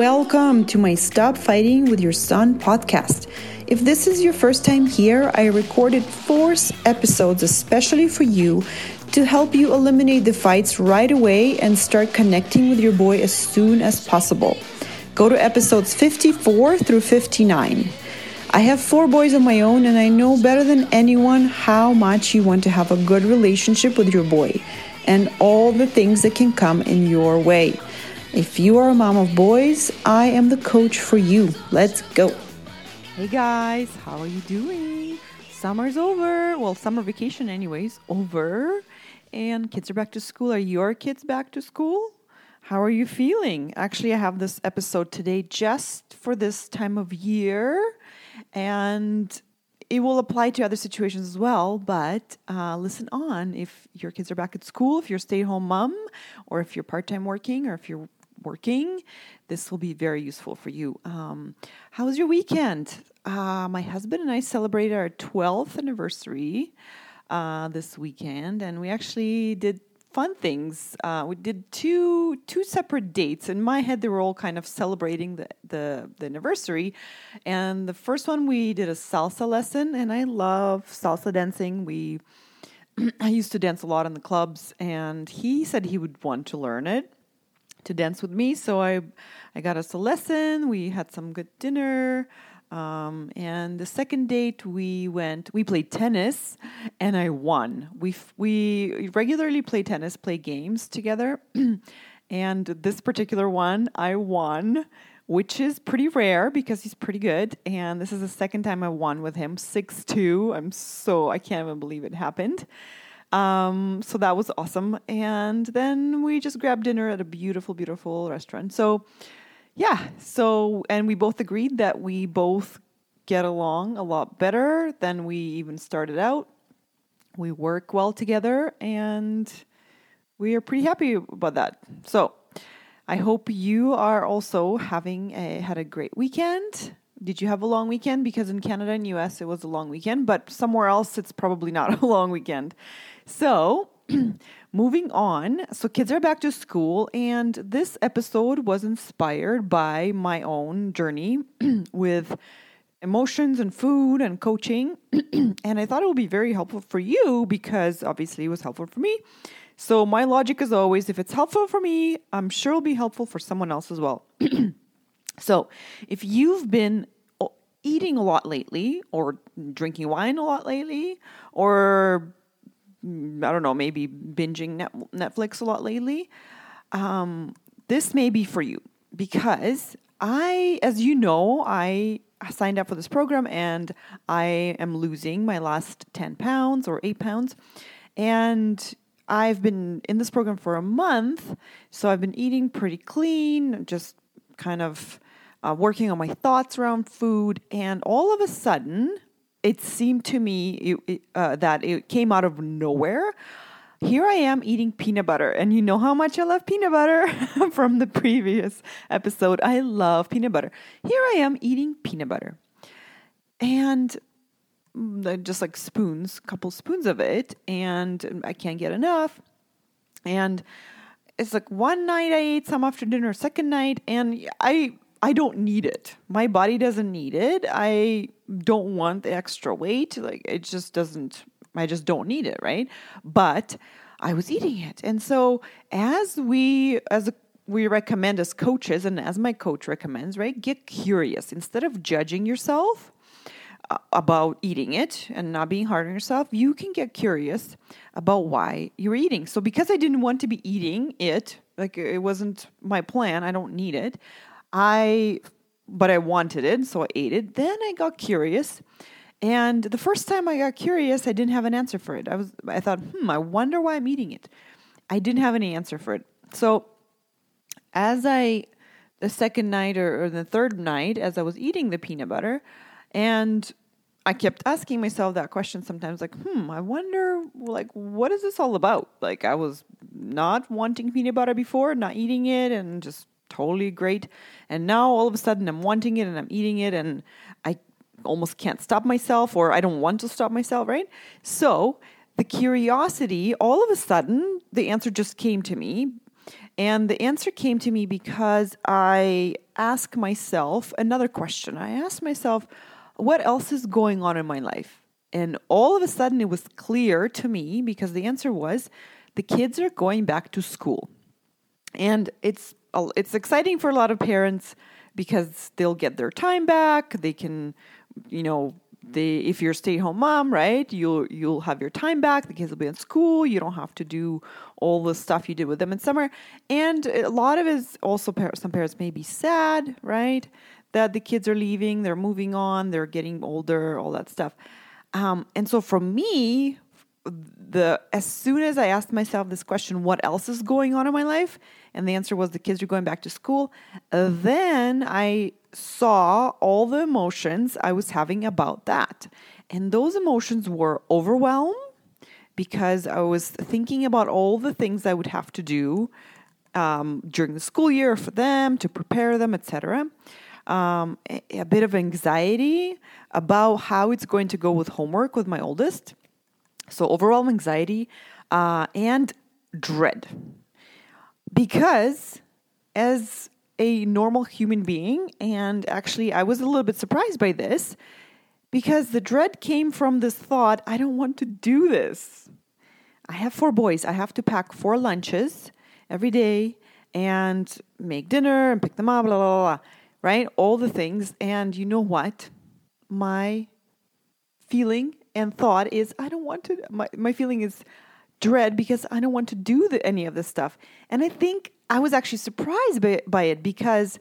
welcome to my Stop Fighting with Your Son podcast. If this is your first time here, I recorded four episodes especially for you to help you eliminate the fights right away and start connecting with your boy as soon as possible. Go to episodes 54 through 59. I have four boys of my own, and I know better than anyone how much you want to have a good relationship with your boy and all the things that can come in your way. If you are a mom of boys, I am the coach for you. Let's go. Hey guys, how are you doing? Summer's over. Well, summer vacation, anyways, over. And kids are back to school. Are your kids back to school? How are you feeling? Actually, I have this episode today just for this time of year. And it will apply to other situations as well, but uh, listen on if your kids are back at school, if you're a stay at home mom, or if you're part time working, or if you're working, this will be very useful for you. Um, how was your weekend? Uh, my husband and I celebrated our 12th anniversary uh, this weekend, and we actually did fun things. Uh, we did two two separate dates. In my head, they were all kind of celebrating the, the, the anniversary. And the first one, we did a salsa lesson, and I love salsa dancing. We I used to dance a lot in the clubs, and he said he would want to learn it to dance with me. So I, I got us a lesson. We had some good dinner. Um, and the second date, we went, we played tennis and I won. We, we regularly play tennis, play games together. and this particular one, I won, which is pretty rare because he's pretty good. And this is the second time I won with him, 6 2. I'm so, I can't even believe it happened. Um, so that was awesome. And then we just grabbed dinner at a beautiful, beautiful restaurant. So, yeah. So, and we both agreed that we both get along a lot better than we even started out. We work well together and we are pretty happy about that. So, I hope you are also having a, had a great weekend. Did you have a long weekend? Because in Canada and US it was a long weekend, but somewhere else it's probably not a long weekend. So, moving on. So, kids are back to school, and this episode was inspired by my own journey with emotions and food and coaching. and I thought it would be very helpful for you because obviously it was helpful for me. So, my logic is always if it's helpful for me, I'm sure it'll be helpful for someone else as well. so, if you've been eating a lot lately, or drinking wine a lot lately, or I don't know, maybe binging Netflix a lot lately, um, this may be for you because I, as you know, I signed up for this program and I am losing my last 10 pounds or 8 pounds. And I've been in this program for a month, so I've been eating pretty clean, just kind of uh, working on my thoughts around food. And all of a sudden, it seemed to me it, uh, that it came out of nowhere. Here I am eating peanut butter, and you know how much I love peanut butter from the previous episode. I love peanut butter. Here I am eating peanut butter, and mm, just like spoons, a couple spoons of it, and I can't get enough. And it's like one night I ate some after dinner, second night, and I I don't need it. My body doesn't need it. I don't want the extra weight. Like it just doesn't, I just don't need it, right? But I was eating it. And so as we, as a, we recommend as coaches, and as my coach recommends, right, get curious. Instead of judging yourself uh, about eating it and not being hard on yourself, you can get curious about why you're eating. So because I didn't want to be eating it, like it wasn't my plan, I don't need it. I, but I wanted it, so I ate it. Then I got curious. And the first time I got curious, I didn't have an answer for it. I was, I thought, hmm, I wonder why I'm eating it. I didn't have any answer for it. So, as I, the second night or, or the third night, as I was eating the peanut butter, and I kept asking myself that question sometimes, like, hmm, I wonder, like, what is this all about? Like, I was not wanting peanut butter before, not eating it, and just totally great. And now all of a sudden I'm wanting it and I'm eating it and I almost can't stop myself or I don't want to stop myself, right? So the curiosity, all of a sudden, the answer just came to me. And the answer came to me because I ask myself another question. I asked myself, what else is going on in my life? And all of a sudden, it was clear to me because the answer was the kids are going back to school. And it's it's exciting for a lot of parents because they'll get their time back. They can, you know, they if you're a stay-at-home mom, right? You'll you'll have your time back. The kids will be in school. You don't have to do all the stuff you did with them in summer. And a lot of it is also some parents may be sad, right? That the kids are leaving, they're moving on, they're getting older, all that stuff. Um, and so for me, the as soon as I asked myself this question, what else is going on in my life? And the answer was the kids are going back to school. then I saw all the emotions I was having about that. And those emotions were overwhelm because I was thinking about all the things I would have to do um, during the school year for them to prepare them, etc. Um, a, a bit of anxiety about how it's going to go with homework with my oldest. So, overall anxiety uh, and dread. Because as a normal human being, and actually, I was a little bit surprised by this because the dread came from this thought I don't want to do this. I have four boys, I have to pack four lunches every day and make dinner and pick them up, blah, blah, blah, right? All the things. And you know what? My feeling and thought is I don't want to, my, my feeling is dread because I don't want to do the, any of this stuff. And I think I was actually surprised by, by it because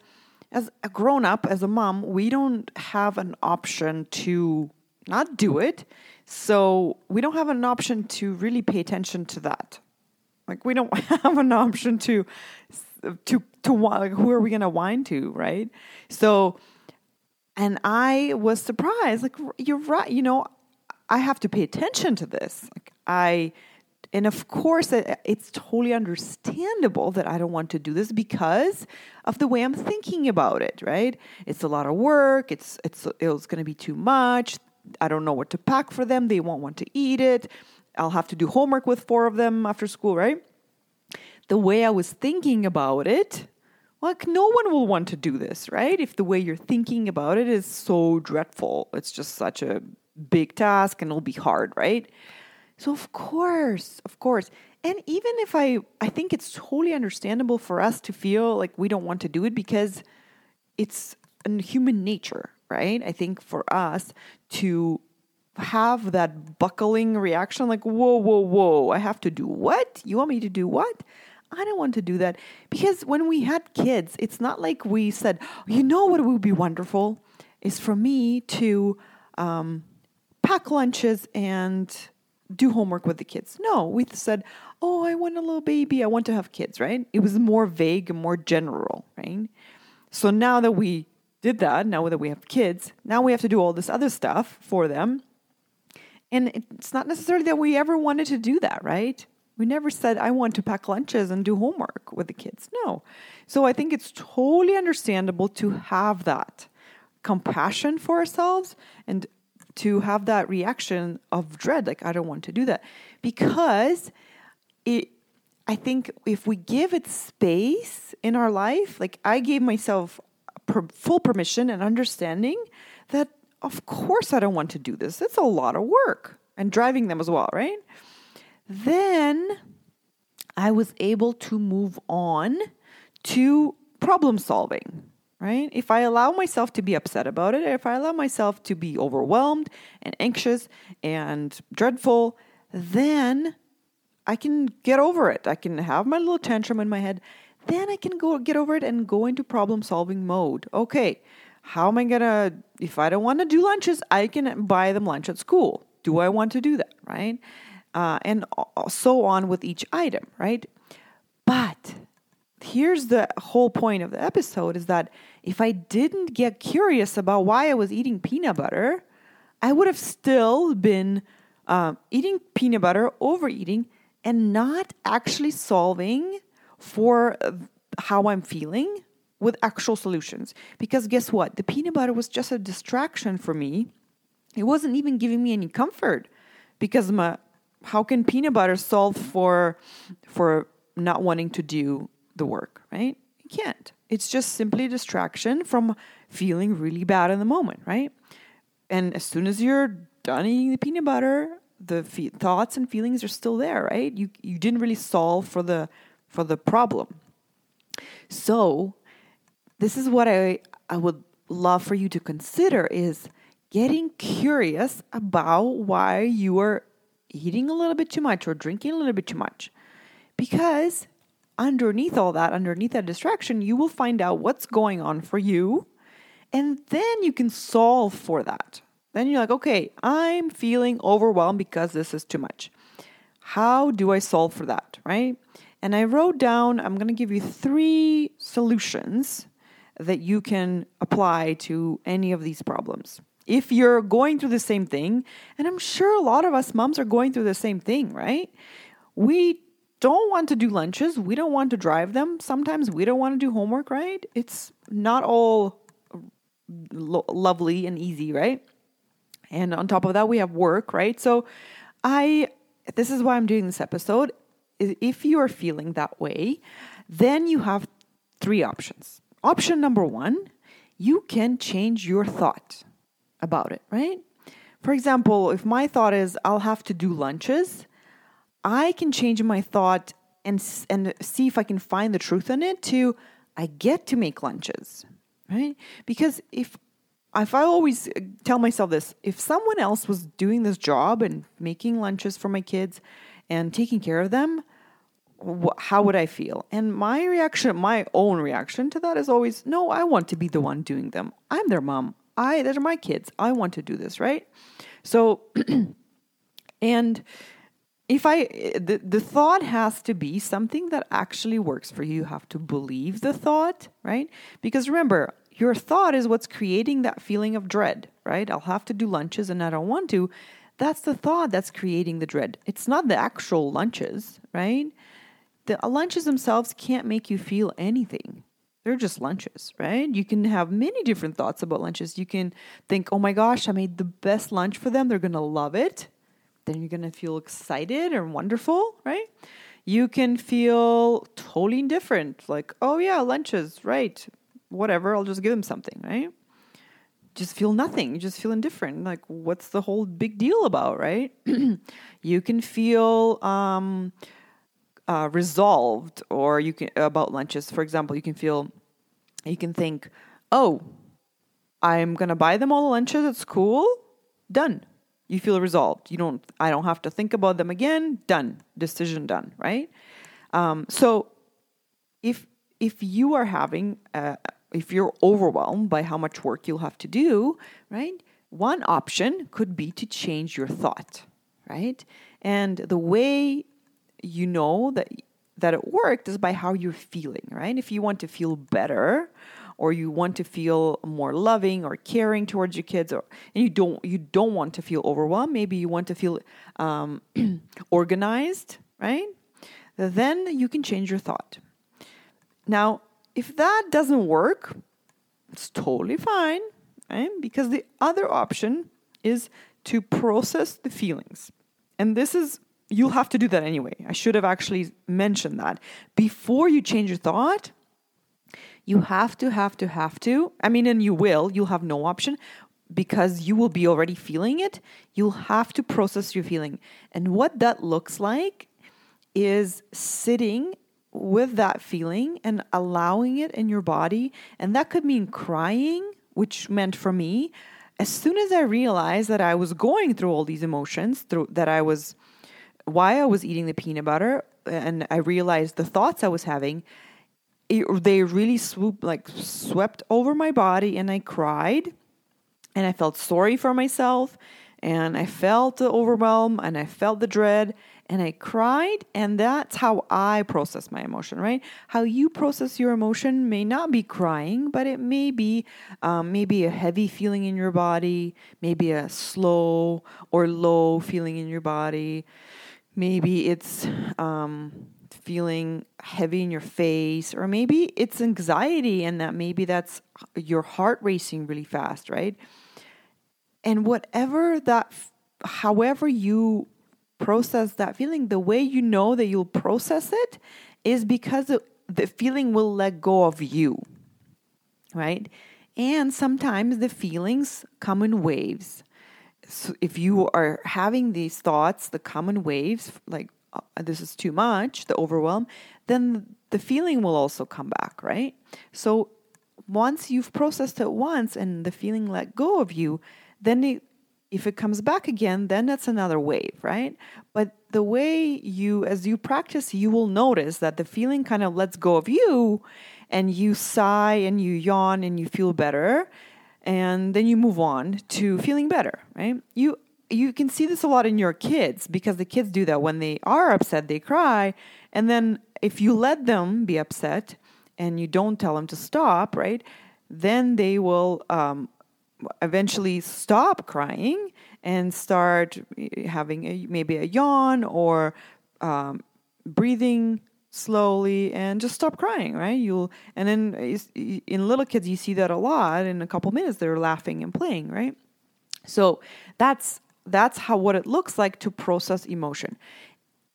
as a grown up, as a mom, we don't have an option to not do it. So we don't have an option to really pay attention to that. Like we don't have an option to to to like who are we going to whine to, right? So and I was surprised like you're right, you know, I have to pay attention to this. Like I, and of course, it's totally understandable that I don't want to do this because of the way I'm thinking about it. Right? It's a lot of work. It's it's it's going to be too much. I don't know what to pack for them. They won't want to eat it. I'll have to do homework with four of them after school. Right? The way I was thinking about it, like no one will want to do this, right? If the way you're thinking about it is so dreadful, it's just such a big task and it'll be hard, right? So of course, of course. And even if I I think it's totally understandable for us to feel like we don't want to do it because it's in human nature, right? I think for us to have that buckling reaction like whoa whoa whoa i have to do what you want me to do what i don't want to do that because when we had kids it's not like we said you know what would be wonderful is for me to um, pack lunches and do homework with the kids. No, we said, oh, I want a little baby. I want to have kids, right? It was more vague and more general, right? So now that we did that, now that we have kids, now we have to do all this other stuff for them. And it's not necessarily that we ever wanted to do that, right? We never said, I want to pack lunches and do homework with the kids. No. So I think it's totally understandable to have that compassion for ourselves and to have that reaction of dread like i don't want to do that. Because it i think if we give it space in our life like i gave myself per, full permission and understanding that of course i don't want to do this. It's a lot of work. And driving them as well right? Then i was able to move on to problem solving right? If I allow myself to be upset about it, if I allow myself to be overwhelmed and anxious and dreadful, then I can get over it. I can have my little tantrum in my head. Then I can go get over it and go into problem solving mode. Okay, how am I gonna, if I don't wanna do lunches, I can buy them lunch at school. Do I want to do that, right? Uh, and so on with each item, right? But here's the whole point of the episode is that if I didn't get curious about why I was eating peanut butter, I would have still been uh, eating peanut butter, overeating, and not actually solving for how I'm feeling with actual solutions. Because guess what? The peanut butter was just a distraction for me. It wasn't even giving me any comfort because my how can peanut butter solve for for not wanting to do the work, right? You can't. It's just simply distraction from feeling really bad in the moment, right? And as soon as you're done eating the peanut butter, the fe- thoughts and feelings are still there, right? You you didn't really solve for the for the problem. So, this is what I I would love for you to consider is getting curious about why you are eating a little bit too much or drinking a little bit too much. Because underneath all that, underneath that distraction, you will find out what's going on for you. And then you can solve for that. Then you're like, okay, I'm feeling overwhelmed because this is too much. How do I solve for that? Right? And I wrote down, I'm going to give you three solutions that you can apply to any of these problems. If you're going through the same thing, and I'm sure a lot of us moms are going through the same thing, right? We don't want to do lunches. We don't want to drive them. Sometimes we don't want to do homework, right? It's not all lo- lovely and easy, right? And on top of that, we have work, right? So I this is why I'm doing this episode. If you are feeling that way, then you have three options. Option number 1, you can change your thought about it, right? For example, if my thought is I'll have to do lunches, I can change my thought and and see if I can find the truth in it to I get to make lunches, right? Because if if I always uh, tell myself this, if someone else was doing this job and making lunches for my kids and taking care of them, how would I feel? And my reaction, my own reaction to that is always, no, I want to be the one doing them. I'm their mom. I, they're my kids. I want to do this, right? So, and if I, the, the thought has to be something that actually works for you. You have to believe the thought, right? Because remember, your thought is what's creating that feeling of dread, right? I'll have to do lunches and I don't want to. That's the thought that's creating the dread. It's not the actual lunches, right? The uh, lunches themselves can't make you feel anything. They're just lunches, right? You can have many different thoughts about lunches. You can think, oh my gosh, I made the best lunch for them. They're going to love it. Then you're going to feel excited and wonderful, right? You can feel totally indifferent, like, oh yeah, lunches, right? whatever, I'll just give them something, right? Just feel nothing. Just feel indifferent. Like, what's the whole big deal about, right? you can feel um, uh, resolved, or you can about lunches. For example, you can feel, you can think, oh, I'm gonna buy them all the lunches at school. Done. You feel resolved. You don't. I don't have to think about them again. Done. Decision done. Right. Um, so, if if you are having a, if you're overwhelmed by how much work you'll have to do, right? One option could be to change your thought, right? And the way you know that that it worked is by how you're feeling, right? If you want to feel better or you want to feel more loving or caring towards your kids or and you don't you don't want to feel overwhelmed, maybe you want to feel um, organized, right? Then you can change your thought. Now, if that doesn't work, it's totally fine, right? Because the other option is to process the feelings. And this is, you'll have to do that anyway. I should have actually mentioned that. Before you change your thought, you have to, have to, have to. I mean, and you will, you'll have no option because you will be already feeling it. You'll have to process your feeling. And what that looks like is sitting with that feeling and allowing it in your body. And that could mean crying, which meant for me, as soon as I realized that I was going through all these emotions, through that I was why I was eating the peanut butter, and I realized the thoughts I was having, it, they really swooped like swept over my body, and I cried, and I felt sorry for myself, and I felt the overwhelm, and I felt the dread, and I cried, and that's how I process my emotion, right? How you process your emotion may not be crying, but it may be um, maybe a heavy feeling in your body, maybe a slow or low feeling in your body, maybe it's um, feeling heavy in your face, or maybe it's anxiety, and that maybe that's your heart racing really fast, right? And whatever that, however you process that feeling, the way you know that you'll process it is because the feeling will let go of you, right? And sometimes the feelings come in waves. So if you are having these thoughts, the common waves, like Uh, this is too much, the overwhelm, then the feeling will also come back, right? So once you've processed it once and the feeling let go of you, then it, if it comes back again, then that's another wave, right? But the way you, as you practice, you will notice that the feeling kind of lets go of you and you sigh and you yawn and you feel better. And then you move on to feeling better, right? You you can see this a lot in your kids because the kids do that when they are upset, they cry. And then if you let them be upset and you don't tell them to stop, right? Then they will um, eventually stop crying and start having a, maybe a yawn or um, breathing slowly and just stop crying right you'll and then in little kids you see that a lot in a couple minutes they're laughing and playing right so that's that's how what it looks like to process emotion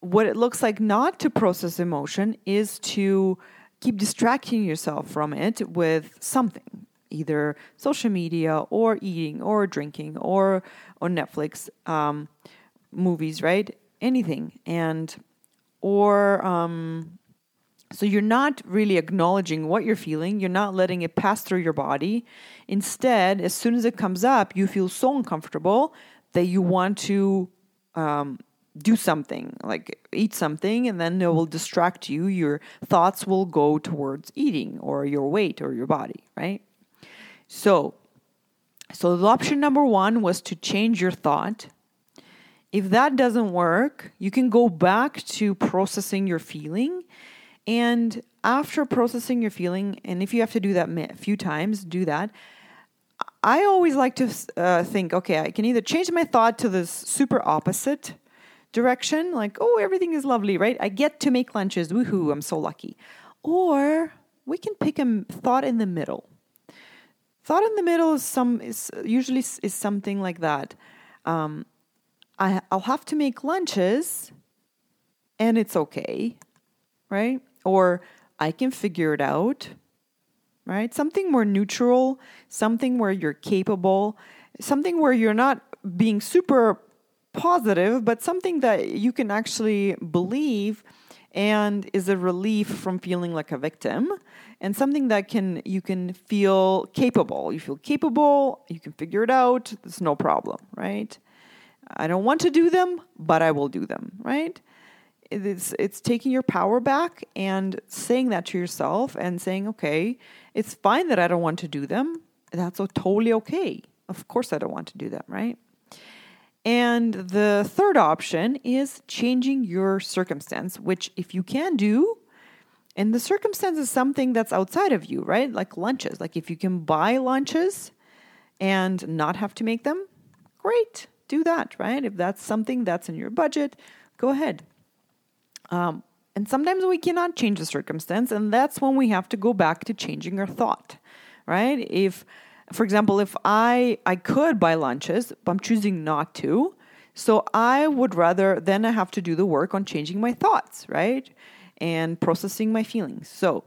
what it looks like not to process emotion is to keep distracting yourself from it with something either social media or eating or drinking or on Netflix um, movies, right? Anything. And, or, um, so you're not really acknowledging what you're feeling. You're not letting it pass through your body. Instead, as soon as it comes up, you feel so uncomfortable that you want to um, do something, like eat something, and then it will distract you. Your thoughts will go towards eating or your weight or your body, right? So, so the option number one was to change your thought. If that doesn't work, you can go back to processing your feeling. And after processing your feeling, and if you have to do that a few times, do that. I always like to uh, think, okay, I can either change my thought to this super opposite direction, like, oh, everything is lovely, right? I get to make lunches, woohoo, I'm so lucky. Or we can pick a thought in the middle. Thought in the middle is some is usually is something like that. Um, I I'll have to make lunches, and it's okay, right? Or I can figure it out, right? Something more neutral, something where you're capable, something where you're not being super positive, but something that you can actually believe and is a relief from feeling like a victim and something that can you can feel capable. You feel capable you can figure it out there's no problem right? I don't want to do them but i will do them right? It's it's taking your power back and saying that to yourself and saying okay it's fine that i don't want to do them that's totally okay of course i don't want to do them right and the third option is changing your circumstance, which, if you can do, and the circumstance is something that's outside of you, right? Like lunches. Like if you can buy lunches and not have to make them, great, do that, right? If that's something that's in your budget, go ahead. Um, and sometimes we cannot change the circumstance, and that's when we have to go back to changing our thought, right? If for example, if I I could buy lunches, but I'm choosing not to, so I would rather then I have to do the work on changing my thoughts, right? And processing my feelings. So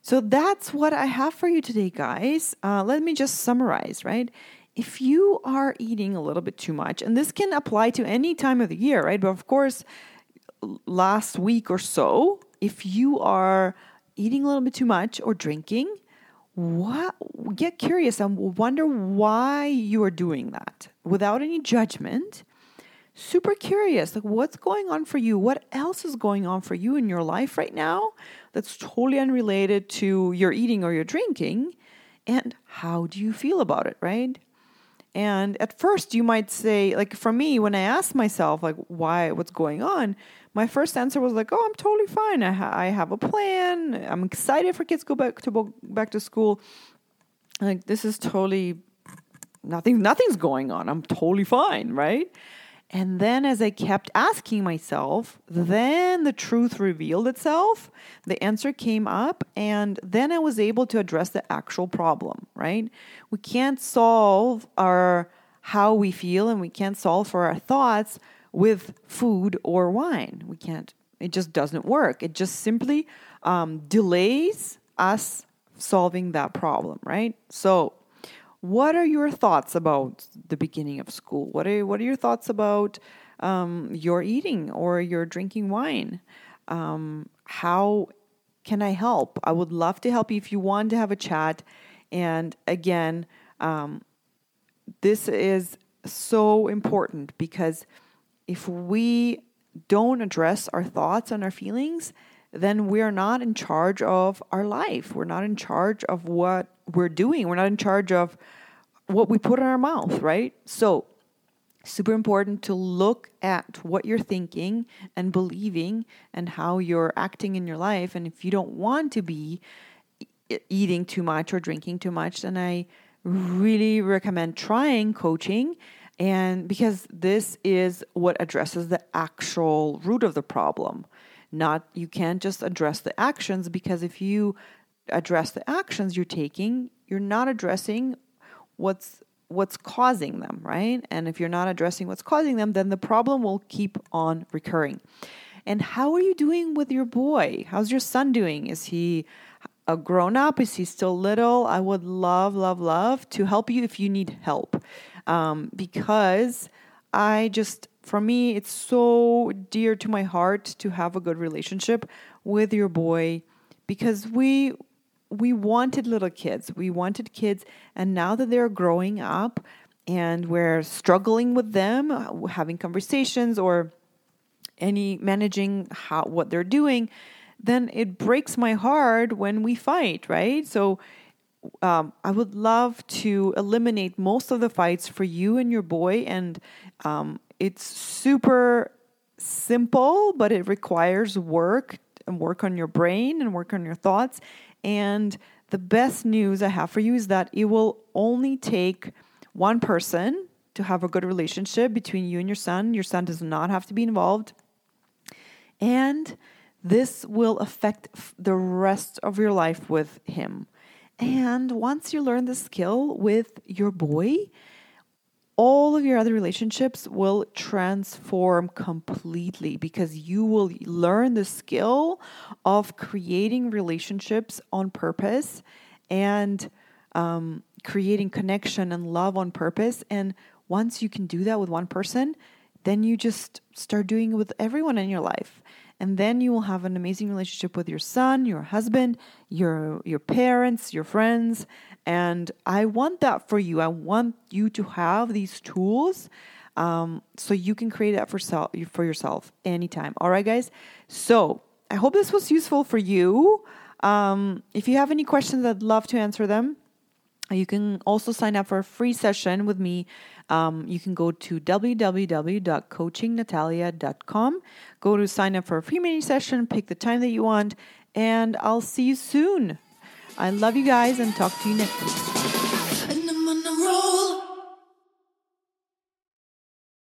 so that's what I have for you today, guys. Uh, let me just summarize, right? If you are eating a little bit too much, and this can apply to any time of the year, right? But of course, last week or so, if you are eating a little bit too much or drinking, what get curious and wonder why you are doing that without any judgment. Super curious like what's going on for you? What else is going on for you in your life right now that's totally unrelated to your eating or your drinking? And how do you feel about it right? And at first you might say like for me when i ask myself like why what's going on my first answer was like, "Oh, I'm totally fine. I, ha- I have a plan. I'm excited for kids to go back to bo- back to school. Like this is totally nothing. Nothing's going on. I'm totally fine, right?" And then as I kept asking myself, then the truth revealed itself. The answer came up, and then I was able to address the actual problem, right? We can't solve our how we feel and we can't solve for our thoughts with food or wine. We can't It just doesn't work. It just simply um, delays us solving that problem, right? So, what are your thoughts about the beginning of school? What are what are your thoughts about um, your eating or your drinking wine? Um, how can I help? I would love to help you if you want to have a chat. And again, um, this is so important because if we don't address our thoughts and our feelings, then we're not in charge of our life. We're not in charge of what we're doing. We're not in charge of what we put in our mouth, right? So, super important to look at what you're thinking and believing and how you're acting in your life. And if you don't want to be eating too much or drinking too much, then I really recommend trying coaching and because this is what addresses the actual root of the problem. Not you can't just address the actions because if you address the actions you're taking, you're not addressing what's what's causing them, right? And if you're not addressing what's causing them, then the problem will keep on recurring. And how are you doing with your boy? How's your son doing? Is he a grown up? Is he still little? I would love, love, love to help you if you need help um, because I just, for me, it's so dear to my heart to have a good relationship with your boy because we we wanted little kids. We wanted kids, and now that they're growing up and we're struggling with them, having conversations or any managing how what they're doing, then it breaks my heart when we fight, right? So um, I would love to eliminate most of the fights for you and your boy. And um, it's super simple, but it requires work and work on your brain and work on your thoughts. And the best news I have for you is that it will only take one person to have a good relationship between you and your son. Your son does not have to be involved. And this will affect the rest of your life with him. And once you learn the skill with your boy, all of your other relationships will transform completely because you will learn the skill of creating relationships on purpose and um, creating connection and love on purpose. And once you can do that with one person, then you just start doing it with everyone in your life and then you will have an amazing relationship with your son, your husband, your your parents, your friends, and I want that for you. I want you to have these tools um, so you can create that for self for yourself anytime. All right, guys. So I hope this was useful for you. Um, if you have any questions, I'd love to answer them. You can also sign up for a free session with me um, you can go to www.coachingnatalia.com, go to sign up for a free mini session, pick the time that you want, and I'll see you soon. I love you guys and talk to you next week.